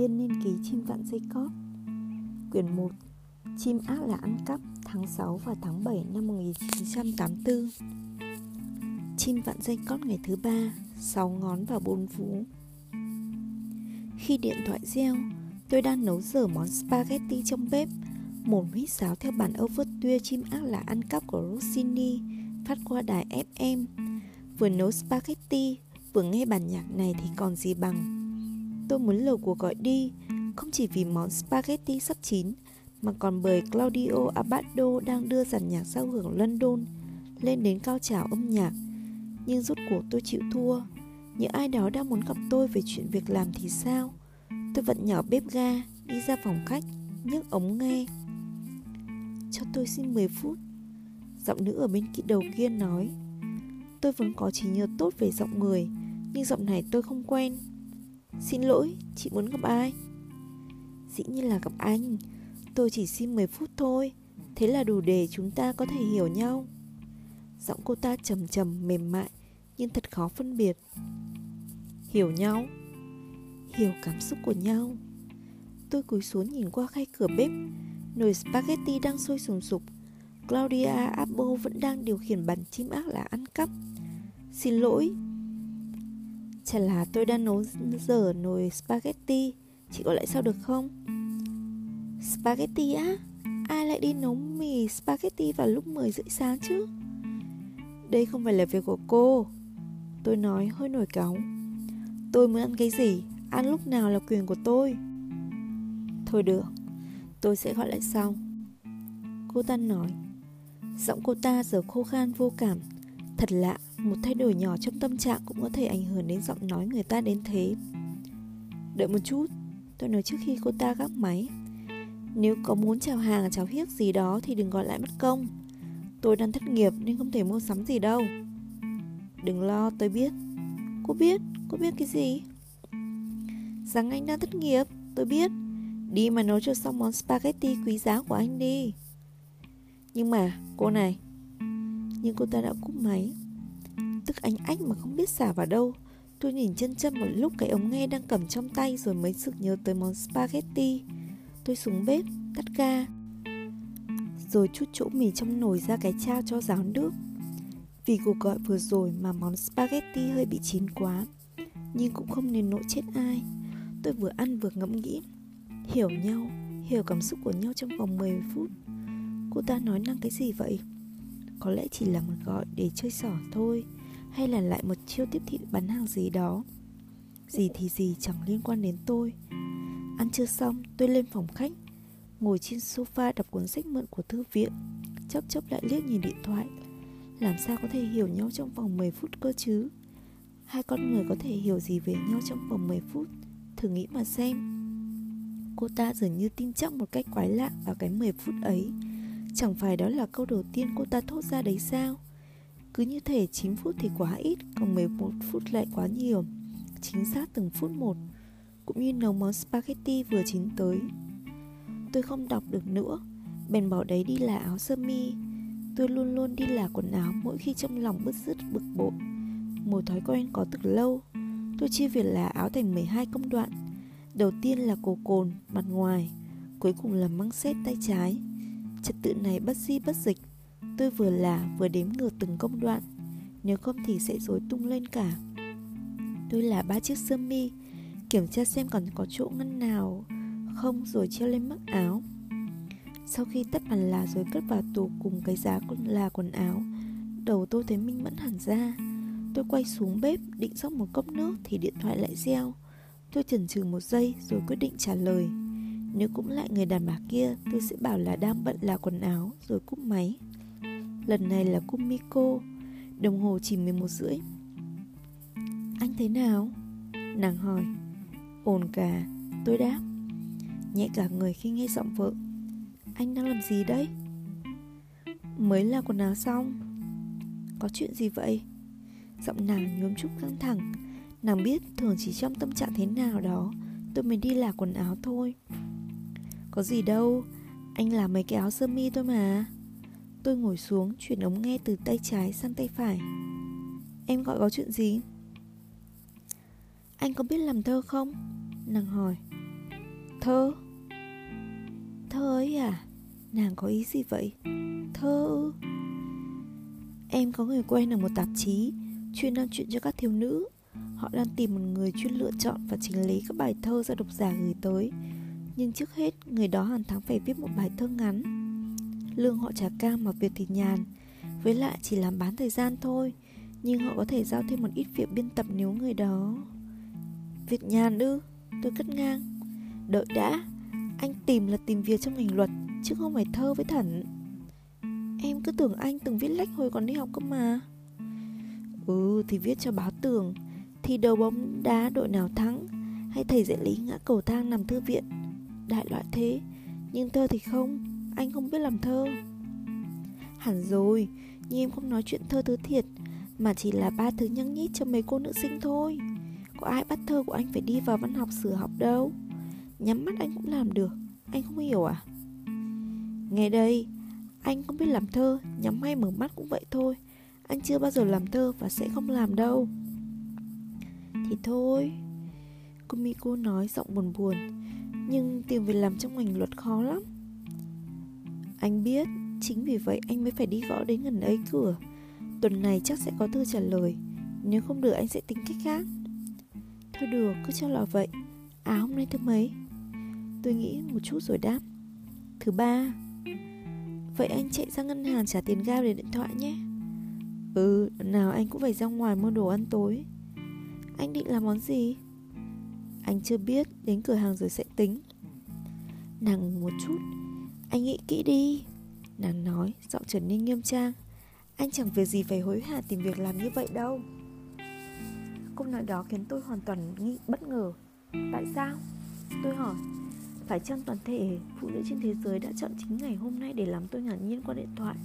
biên niên ký chim vạn dây cót. Quyển 1 Chim ác là ăn cắp, tháng 6 và tháng 7 năm 1984 Chim vạn dây cót ngày thứ ba 6 ngón và 4 vú. Khi điện thoại reo, Tôi đang nấu dở món spaghetti trong bếp. Một huýt sáo theo bản overture chim ác là ăn cắp của Rossini, Phát qua đài FM Vừa nấu spaghetti, Vừa nghe bản nhạc này thì còn gì bằng. Tôi muốn lầu cuộc gọi đi, Không chỉ vì món spaghetti sắp chín, Mà còn bởi Claudio Abbado đang đưa dàn nhạc giao hưởng London Lên đến cao trào âm nhạc. Nhưng rốt cuộc tôi chịu thua. Những ai đó đang muốn gặp tôi về chuyện việc làm thì sao? Tôi vẫn nhỏ bếp ga, Đi ra phòng khách, nhấc ống nghe. Cho tôi xin 10 phút. Giọng nữ ở bên kia đầu kia nói, Tôi vẫn có trí nhớ tốt về giọng người, Nhưng giọng này tôi không quen. Xin lỗi, chị muốn gặp ai? Dĩ nhiên là gặp anh. Tôi chỉ xin 10 phút thôi. Thế là đủ để chúng ta có thể hiểu nhau. Giọng cô ta trầm trầm mềm mại Nhưng thật khó phân biệt. Hiểu nhau. Hiểu cảm xúc của nhau. Tôi cúi xuống nhìn qua khay cửa bếp. Nồi spaghetti đang sôi sùng sục. Claudia Abbo vẫn đang điều khiển bàn chim ác là ăn cắp. Xin lỗi Chả là tôi đang nấu dở nồi spaghetti. Chị gọi lại sao được không? Spaghetti á? Ai lại đi nấu mì spaghetti vào lúc 10 rưỡi sáng chứ? Đây không phải là việc của cô. Tôi nói hơi nổi cáu Tôi muốn ăn cái gì? Ăn lúc nào là quyền của tôi. Thôi được, Tôi sẽ gọi lại sau. Cô ta nói. Giọng cô ta giờ khô khan vô cảm. Thật lạ một thay đổi nhỏ trong tâm trạng cũng có thể ảnh hưởng đến giọng nói người ta đến thế. Đợi một chút Tôi nói trước khi cô ta gác máy. Nếu có muốn chào hàng chào hiếc gì đó Thì đừng gọi lại mất công. Tôi đang thất nghiệp nên không thể mua sắm gì đâu. Đừng lo tôi biết. Cô biết, cô biết cái gì? Rằng anh đang thất nghiệp Tôi biết. Đi mà nấu cho xong món spaghetti quý giá của anh đi. Nhưng mà cô này. Nhưng cô ta đã cúp máy tức anh ách mà không biết xả vào đâu. Tôi nhìn chân chân một lúc cái ống nghe đang cầm trong tay Rồi mới sực nhớ tới món spaghetti. Tôi xuống bếp, tắt ga Rồi chút chỗ mì trong nồi ra cái chao cho ráo nước. Vì cuộc gọi vừa rồi mà món spaghetti hơi bị chín quá Nhưng cũng không nên nỗi chết ai. Tôi vừa ăn vừa ngẫm nghĩ Hiểu nhau, hiểu cảm xúc của nhau trong vòng 10 phút. Cô ta nói năng cái gì vậy? Có lẽ chỉ là một gọi để chơi xỏ thôi hay là lại một chiêu tiếp thị bán hàng gì đó? Gì thì gì chẳng liên quan đến tôi. Ăn chưa xong, tôi lên phòng khách, ngồi trên sofa đọc cuốn sách mượn của thư viện chốc chốc lại liếc nhìn điện thoại. Làm sao có thể hiểu nhau trong vòng 10 phút cơ chứ? Hai con người có thể hiểu gì về nhau trong vòng 10 phút? Thử nghĩ mà xem. Cô ta dường như tin chắc một cách quái lạ vào cái 10 phút ấy. Chẳng phải đó là câu đầu tiên cô ta thốt ra đấy sao? Cứ như thể 9 phút thì quá ít Còn 11 phút lại quá nhiều. Chính xác từng phút một Cũng như nấu món spaghetti vừa chín tới. Tôi không đọc được nữa Bèn bỏ đấy đi là áo sơ mi. Tôi luôn luôn đi là quần áo Mỗi khi trong lòng bứt rứt bực bội. Một thói quen có từ lâu Tôi chia việc là áo thành 12 công đoạn. Đầu tiên là cổ cồn, mặt ngoài Cuối cùng là măng xét tay trái. Trật tự này bất di bất dịch. Tôi vừa là vừa đếm ngược từng công đoạn, Nếu không thì sẽ rối tung lên cả. Tôi là ba chiếc sơ mi, Kiểm tra xem còn có chỗ ngăn nào Không rồi treo lên mắc áo. Sau khi tất bàn là rồi cất vào tủ cùng cái giá là quần áo, Đầu tôi thấy minh mẫn hẳn ra. Tôi quay xuống bếp, định rót một cốc nước thì điện thoại lại reo. Tôi chần chừ một giây rồi quyết định trả lời. Nếu cũng lại người đàn bà kia, tôi sẽ bảo là đang bận là quần áo rồi cúp máy. Lần này là Kumiko, Đồng hồ chỉ 11 rưỡi. Anh thế nào? Nàng hỏi. Ổn cả, Tôi đáp. Nhẹ cả người khi nghe giọng vợ. Anh đang làm gì đấy? Mới là quần áo xong. Có chuyện gì vậy? Giọng nàng nhuốm chút căng thẳng. Nàng biết thường chỉ trong tâm trạng thế nào đó, Tôi mới đi là quần áo thôi. Có gì đâu, Anh làm mấy cái áo sơ mi thôi mà. Tôi ngồi xuống, chuyển ống nghe từ tay trái sang tay phải. Em gọi có chuyện gì? Anh có biết làm thơ không? Nàng hỏi. Thơ? Thơ ấy à? Nàng có ý gì vậy? Thơ Em có người quen ở một tạp chí, Chuyên đăng chuyện cho các thiếu nữ. Họ đang tìm một người chuyên lựa chọn và chỉnh lý các bài thơ do độc giả gửi tới. Nhưng trước hết, người đó hàng tháng phải viết một bài thơ ngắn. Lương họ trả cao mà việc thì nhàn. Với lại chỉ làm bán thời gian thôi, Nhưng họ có thể giao thêm một ít việc biên tập nếu người đó. Việc nhàn ư? Tôi cất ngang. Đợi đã, Anh tìm là tìm việc trong ngành luật, Chứ không phải thơ với thẩn. Em cứ tưởng anh từng viết lách hồi còn đi học cơ mà. Ừ thì viết cho báo tường, Thi đấu bóng đá đội nào thắng, Hay thầy dạy lý ngã cầu thang nằm thư viện. Đại loại thế, Nhưng thơ thì không. Anh không biết làm thơ. Hẳn rồi Nhưng em không nói chuyện thơ thứ thiệt, Mà chỉ là ba thứ nhăng nhít cho mấy cô nữ sinh thôi. Có ai bắt thơ của anh phải đi vào văn học sửa học đâu. Nhắm mắt anh cũng làm được, Anh không hiểu à? Nghe đây, Anh không biết làm thơ, Nhắm hay mở mắt cũng vậy thôi. Anh chưa bao giờ làm thơ và sẽ không làm đâu. Thì thôi, Kumiko nói giọng buồn buồn, Nhưng tìm việc làm trong ngành luật khó lắm. Anh biết Chính vì vậy anh mới phải đi gõ đến gần ấy cửa Tuần này chắc sẽ có thư trả lời Nếu không được anh sẽ tính cách khác. Thôi được cứ cho là vậy. À hôm nay thứ mấy? Tôi nghĩ một chút rồi đáp. Thứ ba. Vậy anh chạy ra ngân hàng trả tiền ga để điện thoại nhé. Ừ, nào anh cũng phải ra ngoài mua đồ ăn tối. Anh định làm món gì? Anh chưa biết, đến cửa hàng rồi sẽ tính. Nàng một chút. Anh nghĩ kỹ đi. Nàng nói, giọng trở nên nghiêm trang. Anh chẳng việc gì phải hối hả tìm việc làm như vậy đâu. Câu nói đó khiến tôi hoàn toàn nghĩ bất ngờ. Tại sao? Tôi hỏi. Phải chăng toàn thể phụ nữ trên thế giới đã chọn chính ngày hôm nay để làm tôi ngạc nhiên qua điện thoại?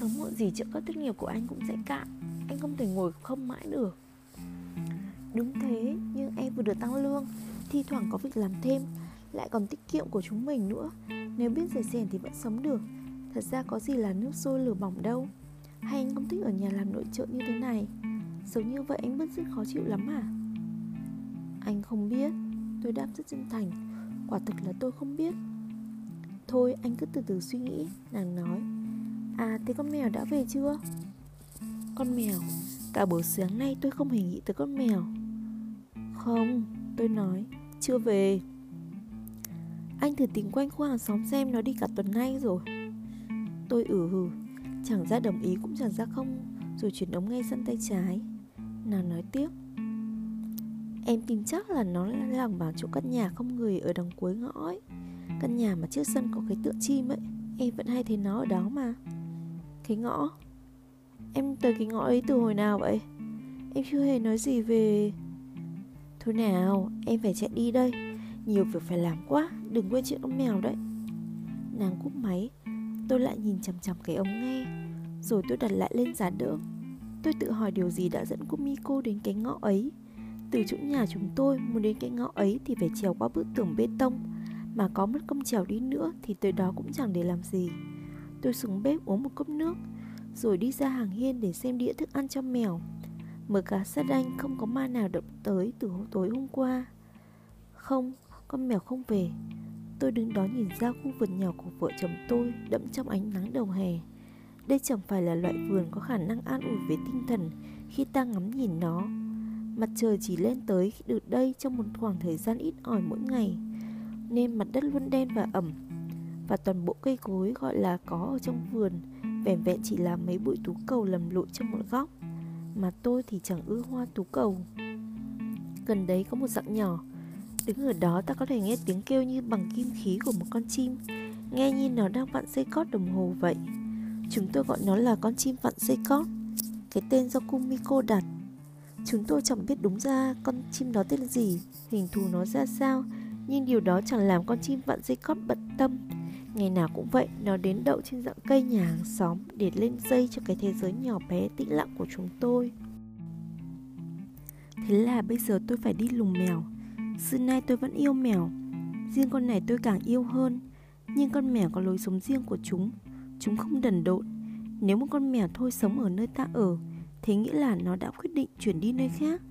Sớm muộn gì trợ cấp tốt nghiệp của anh cũng sẽ cạn. Anh không thể ngồi không mãi được. Đúng thế, nhưng em vừa được tăng lương Thi thoảng có việc làm thêm Lại còn tiết kiệm của chúng mình nữa. Nếu biết rẻ rèn thì vẫn sống được. Thật ra có gì là nước sôi lửa bỏng đâu. Hay anh không thích ở nhà làm nội trợ như thế này? Sống như vậy anh vẫn rất khó chịu lắm à? Anh không biết. Tôi đáp rất chân thành. Quả thực là tôi không biết. Thôi, anh cứ từ từ suy nghĩ, Nàng nói. À thế con mèo đã về chưa? Con mèo? Cả buổi sáng nay tôi không hề nghĩ tới con mèo. Không, Tôi nói, Chưa về. Anh thử tìm quanh khu hàng xóm xem nó đi cả tuần nay rồi. Tôi ử hừ Chẳng ra đồng ý cũng chẳng ra không, Rồi chuyển ống ngay sân tay trái. Nàng nói tiếp. Em tin chắc là nó là vào bảo chỗ căn nhà không người ở đằng cuối ngõ ấy. Căn nhà mà trước sân có cái tượng chim ấy, Em vẫn hay thấy nó ở đó mà. Cái ngõ? Em tới cái ngõ ấy từ hồi nào vậy? Em chưa hề nói gì về Thôi nào, Em phải chạy đi đây. Nhiều việc phải làm quá. Đừng quên chuyện ông mèo đấy. Nàng cúp máy Tôi lại nhìn chằm chằm cái ống nghe Rồi tôi đặt lại lên giá đỡ. Tôi tự hỏi điều gì đã dẫn cô miko đến cái ngõ ấy. Từ chỗ nhà chúng tôi muốn đến cái ngõ ấy thì phải trèo qua bức tường bê tông Mà có mất công trèo đi nữa thì tới đó cũng chẳng để làm gì. Tôi xuống bếp uống một cốc nước Rồi đi ra hàng hiên để xem đĩa thức ăn cho mèo. Mở cả sát anh không có ma nào động tới từ tối hôm qua. Không, con mèo không về. Tôi đứng đó nhìn ra khu vườn nhỏ của vợ chồng tôi đẫm trong ánh nắng đầu hè. Đây chẳng phải là loại vườn có khả năng an ủi về tinh thần khi ta ngắm nhìn nó. Mặt trời chỉ lên tới được đây trong một khoảng thời gian ít ỏi mỗi ngày, Nên mặt đất luôn đen và ẩm, Và toàn bộ cây cối gọi là có ở trong vườn Vẻn vẹn chỉ là mấy bụi tú cầu lầm lụi trong một góc, Mà tôi thì chẳng ưa hoa tú cầu. Gần đấy có một dạng nhỏ Đứng ở đó ta có thể nghe tiếng kêu như bằng kim khí của một con chim Nghe như nó đang vặn dây cót đồng hồ vậy Chúng tôi gọi nó là con chim vặn dây cót Cái tên do Kumiko đặt Chúng tôi chẳng biết đúng ra con chim đó tên gì, hình thù nó ra sao, nhưng điều đó chẳng làm con chim vặn dây cót bận tâm. Ngày nào cũng vậy, nó đến đậu trên dạng cây nhà hàng xóm để lên dây cho cái thế giới nhỏ bé tĩnh lặng của chúng tôi. Thế là bây giờ tôi phải đi lùng mèo. Xưa nay tôi vẫn yêu mèo, riêng con này tôi càng yêu hơn. Nhưng con mèo có lối sống riêng của chúng, chúng không đần độn. Nếu một con mèo thôi sống ở nơi ta ở Thế nghĩa là nó đã quyết định chuyển đi nơi khác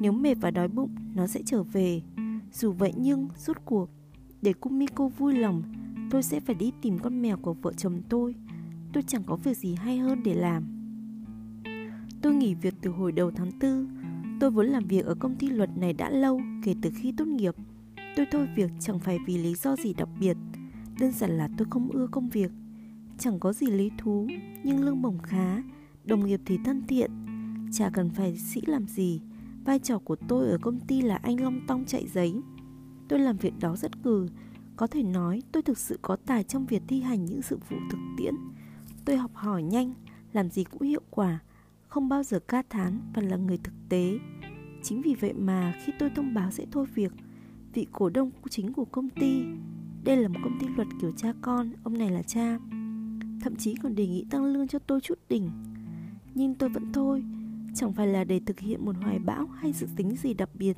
Nếu mệt và đói bụng Nó sẽ trở về Dù vậy nhưng, rốt cuộc, để Kumiko vui lòng, tôi sẽ phải đi tìm con mèo của vợ chồng tôi. Tôi chẳng có việc gì hay hơn để làm. Tôi nghỉ việc từ hồi đầu tháng 4. Tôi vốn làm việc ở công ty luật này đã lâu kể từ khi tốt nghiệp. Tôi thôi việc chẳng phải vì lý do gì đặc biệt, đơn giản là tôi không ưa công việc. Chẳng có gì lý thú, nhưng lương bổng khá, đồng nghiệp thì thân thiện, chả cần phải sĩ làm gì. Vai trò của tôi ở công ty là anh long tong chạy giấy. Tôi làm việc đó rất cừ, có thể nói tôi thực sự có tài trong việc thi hành những sự vụ thực tiễn. Tôi học hỏi nhanh, làm gì cũng hiệu quả, không bao giờ ca thán và là người thực tế. Chính vì vậy mà khi tôi thông báo sẽ thôi việc, vị cổ đông chính của công ty, đây là một công ty luật kiểu cha con, ông này là cha, thậm chí còn đề nghị tăng lương cho tôi chút đỉnh. Nhưng tôi vẫn thôi, chẳng phải là để thực hiện một hoài bão hay dự tính gì đặc biệt.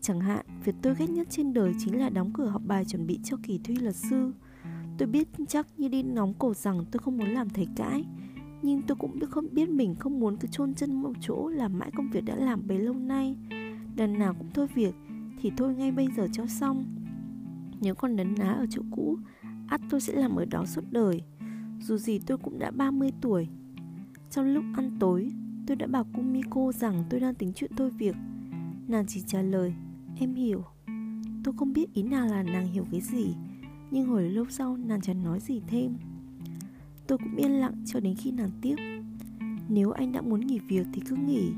Chẳng hạn, việc tôi ghét nhất trên đời chính là đóng cửa học bài chuẩn bị cho kỳ thi luật sư. Tôi biết chắc như đi nóng cổ rằng tôi không muốn làm thầy cãi, nhưng tôi cũng biết không biết mình không muốn cứ chôn chân một chỗ làm mãi công việc đã làm bấy lâu nay. lần nào cũng thôi việc thì thôi ngay bây giờ cho xong. Nếu còn nấn ná ở chỗ cũ, ắt tôi sẽ làm ở đó suốt đời. Dù gì tôi cũng đã 30 tuổi. Trong lúc ăn tối, tôi đã bảo Kumiko rằng tôi đang tính chuyện thôi việc. Nàng chỉ trả lời, em hiểu. Tôi không biết ý nào là nàng hiểu cái gì, nhưng hồi lâu sau nàng chẳng nói gì thêm. Tôi cũng yên lặng cho đến khi nàng tiếp. Nếu anh đã muốn nghỉ việc thì cứ nghỉ.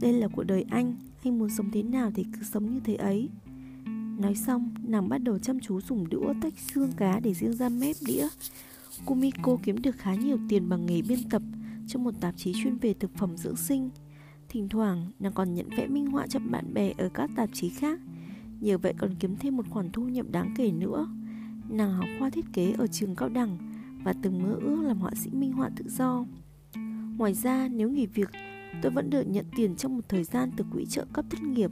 Đây là cuộc đời anh. Anh muốn sống thế nào thì cứ sống như thế ấy. Nói xong, Nàng bắt đầu chăm chú dùng đũa tách xương cá Để riêng ra mép đĩa. Kumiko kiếm được khá nhiều tiền bằng nghề biên tập Trong một tạp chí chuyên về thực phẩm dưỡng sinh. Thỉnh thoảng, nàng còn nhận vẽ minh họa cho bạn bè Ở các tạp chí khác. Nhờ vậy còn kiếm thêm một khoản thu nhập đáng kể nữa. Nàng học khoa thiết kế ở trường cao đẳng và từng mơ ước làm họa sĩ minh họa tự do. Ngoài ra, nếu nghỉ việc, tôi vẫn được nhận tiền trong một thời gian từ quỹ trợ cấp thất nghiệp.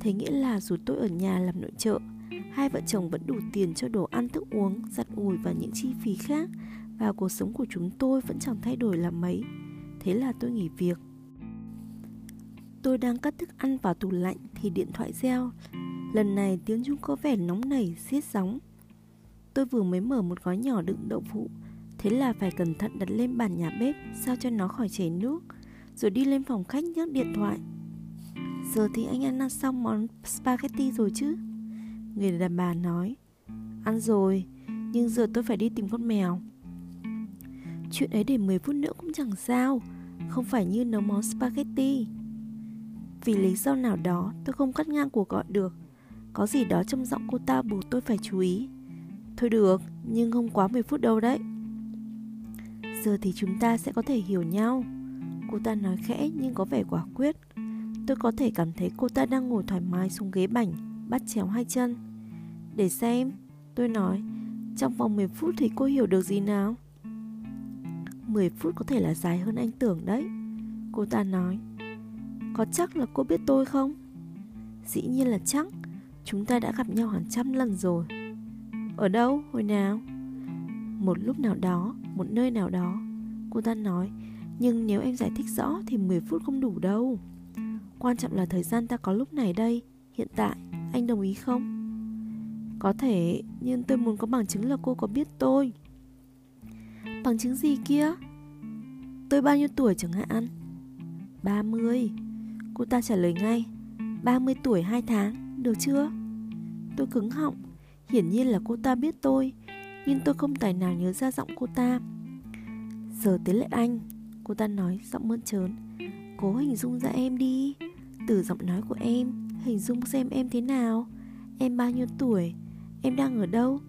Thế nghĩa là dù tôi ở nhà làm nội trợ, hai vợ chồng vẫn đủ tiền cho đồ ăn thức uống, giặt ủi và những chi phí khác và cuộc sống của chúng tôi vẫn chẳng thay đổi là mấy. Thế là tôi nghỉ việc. Tôi đang cắt thức ăn vào tủ lạnh thì điện thoại reo. Lần này tiếng Trung có vẻ nóng nảy, xiết sóng. Tôi vừa mới mở một gói nhỏ đựng đậu phụ. Thế là phải cẩn thận đặt lên bàn nhà bếp, Sao cho nó khỏi chảy nước, Rồi đi lên phòng khách nhấc điện thoại. Giờ thì anh ăn xong món spaghetti rồi chứ? Người đàn bà nói. Ăn rồi, Nhưng giờ tôi phải đi tìm con mèo. Chuyện ấy để 10 phút nữa cũng chẳng sao, Không phải như nấu món spaghetti. Vì lý do nào đó, tôi không cắt ngang cuộc gọi được. Có gì đó trong giọng cô ta buộc tôi phải chú ý. Thôi được, nhưng không quá 10 phút đâu đấy. Giờ thì chúng ta sẽ có thể hiểu nhau. Cô ta nói khẽ nhưng có vẻ quả quyết. Tôi có thể cảm thấy cô ta đang ngồi thoải mái xuống ghế bành Bắt chéo hai chân. Để xem Tôi nói Trong vòng 10 phút thì cô hiểu được gì nào? 10 phút có thể là dài hơn anh tưởng đấy Cô ta nói. Có chắc là cô biết tôi không? Dĩ nhiên là chắc Chúng ta đã gặp nhau hàng trăm lần rồi ở đâu? Hồi nào? Một lúc nào đó, một nơi nào đó Cô ta nói Nhưng nếu em giải thích rõ thì 10 phút không đủ đâu Quan trọng là thời gian ta có lúc này đây Hiện tại, anh đồng ý không? Có thể, nhưng tôi muốn có bằng chứng là cô có biết tôi Bằng chứng gì kia? Tôi bao nhiêu tuổi chẳng hạn? 30 Cô ta trả lời ngay 30 tuổi 2 tháng, được chưa? Tôi cứng họng Hiển nhiên là cô ta biết tôi, Nhưng tôi không tài nào nhớ ra giọng cô ta. Giờ tới lại anh, Cô ta nói giọng mơn trớn. Cố hình dung ra em đi. Từ giọng nói của em, Hình dung xem em thế nào. Em bao nhiêu tuổi? Em đang ở đâu?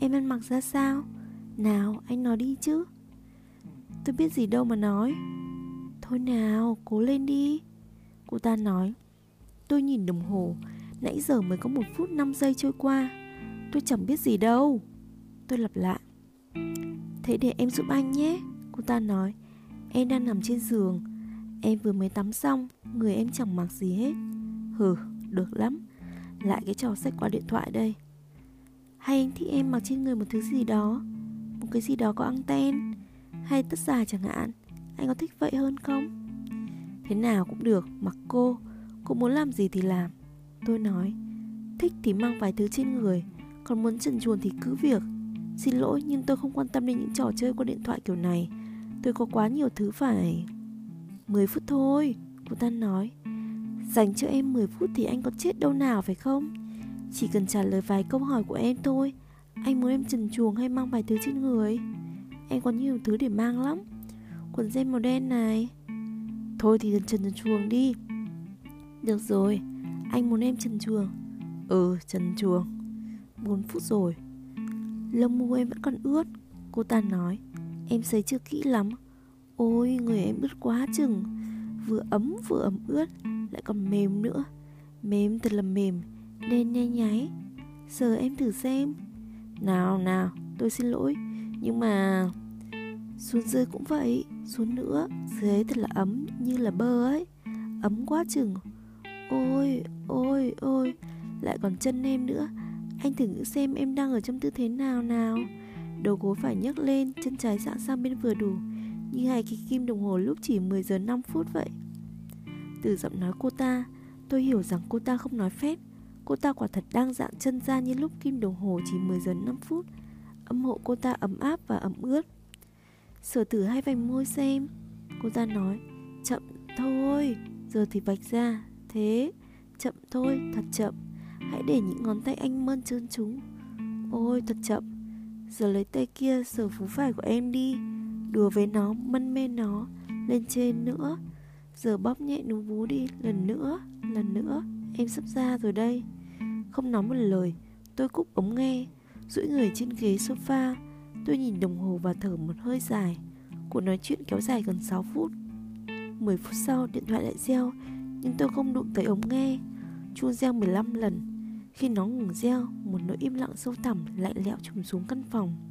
Em ăn mặc ra sao? Nào, anh nói đi chứ. Tôi biết gì đâu mà nói. Thôi nào, cố lên đi. Cô ta nói. Tôi nhìn đồng hồ, Nãy giờ mới có một phút 5 giây trôi qua. Tôi chẳng biết gì đâu. Tôi lặp lại. Thế để em giúp anh nhé Cô ta nói. Em đang nằm trên giường. Em vừa mới tắm xong Người em chẳng mặc gì hết. Hừ, được lắm. Lại cái trò sách qua điện thoại đây. Hay anh thích em mặc trên người một thứ gì đó? Một cái gì đó có anten? Hay tất giả chẳng hạn? Anh có thích vậy hơn không? Thế nào cũng được, mặc cô. Cô muốn làm gì thì làm. Tôi nói. Thích thì mang vài thứ trên người. Còn muốn trần chuồn thì cứ việc. Xin lỗi, nhưng tôi không quan tâm đến những trò chơi qua điện thoại kiểu này. Tôi có quá nhiều thứ phải. 10 phút thôi, Cô ta nói. Dành cho em 10 phút thì anh có chết đâu nào, phải không? Chỉ cần trả lời vài câu hỏi của em thôi. Anh muốn em trần chuồng hay mang vài thứ trên người? Em có nhiều thứ để mang lắm. Quần jean màu đen này. Thôi thì trần trần chuồng đi. Được rồi, Anh muốn em trần chuồng Ừ trần chuồng 4 phút rồi. Lông mu em vẫn còn ướt. Cô ta nói, Em sấy chưa kỹ lắm. Ôi, người em ướt quá chừng. Vừa ấm vừa ẩm ướt, Lại còn mềm nữa. Mềm thật là mềm, Nên nhay nháy. Giờ em thử xem. Nào nào, tôi xin lỗi. Nhưng mà Xuống dưới cũng vậy, Xuống nữa. Dưới thật là ấm, như là bơ ấy. Ấm quá chừng. Ôi ôi ôi, Lại còn chân em nữa. Anh thử xem em đang ở trong tư thế nào nào. Đầu gối phải nhấc lên, Chân trái giãn sang bên vừa đủ. Như hai cái kim đồng hồ lúc chỉ 10 giờ 5 phút vậy. Từ giọng nói cô ta, Tôi hiểu rằng cô ta không nói phép. Cô ta quả thật đang dạng chân ra như lúc kim đồng hồ chỉ 10 giờ 5 phút. Âm hộ cô ta ấm áp và ẩm ướt. Sửa thử hai vành môi xem. Cô ta nói, Chậm thôi, Giờ thì vạch ra. Thế, Chậm thôi, Thật chậm. Hãy để những ngón tay anh mơn trơn chúng Ôi, thật chậm. Giờ lấy tay kia sờ phú phải của em đi. Đùa với nó, Mân mê nó. Lên trên nữa. Giờ bóp nhẹ núm vú đi, Lần nữa Lần nữa. Em sắp ra rồi đây. Không nói một lời, Tôi cúp ống nghe. Duỗi người trên ghế sofa, Tôi nhìn đồng hồ và thở một hơi dài. Cuộc nói chuyện kéo dài gần 6 phút. 10 phút sau, điện thoại lại reo, Nhưng tôi không đụng tới ống nghe. Chuông reo 15 lần. Khi nó ngừng reo Một nỗi im lặng sâu thẳm lạnh lẽo trùm xuống căn phòng.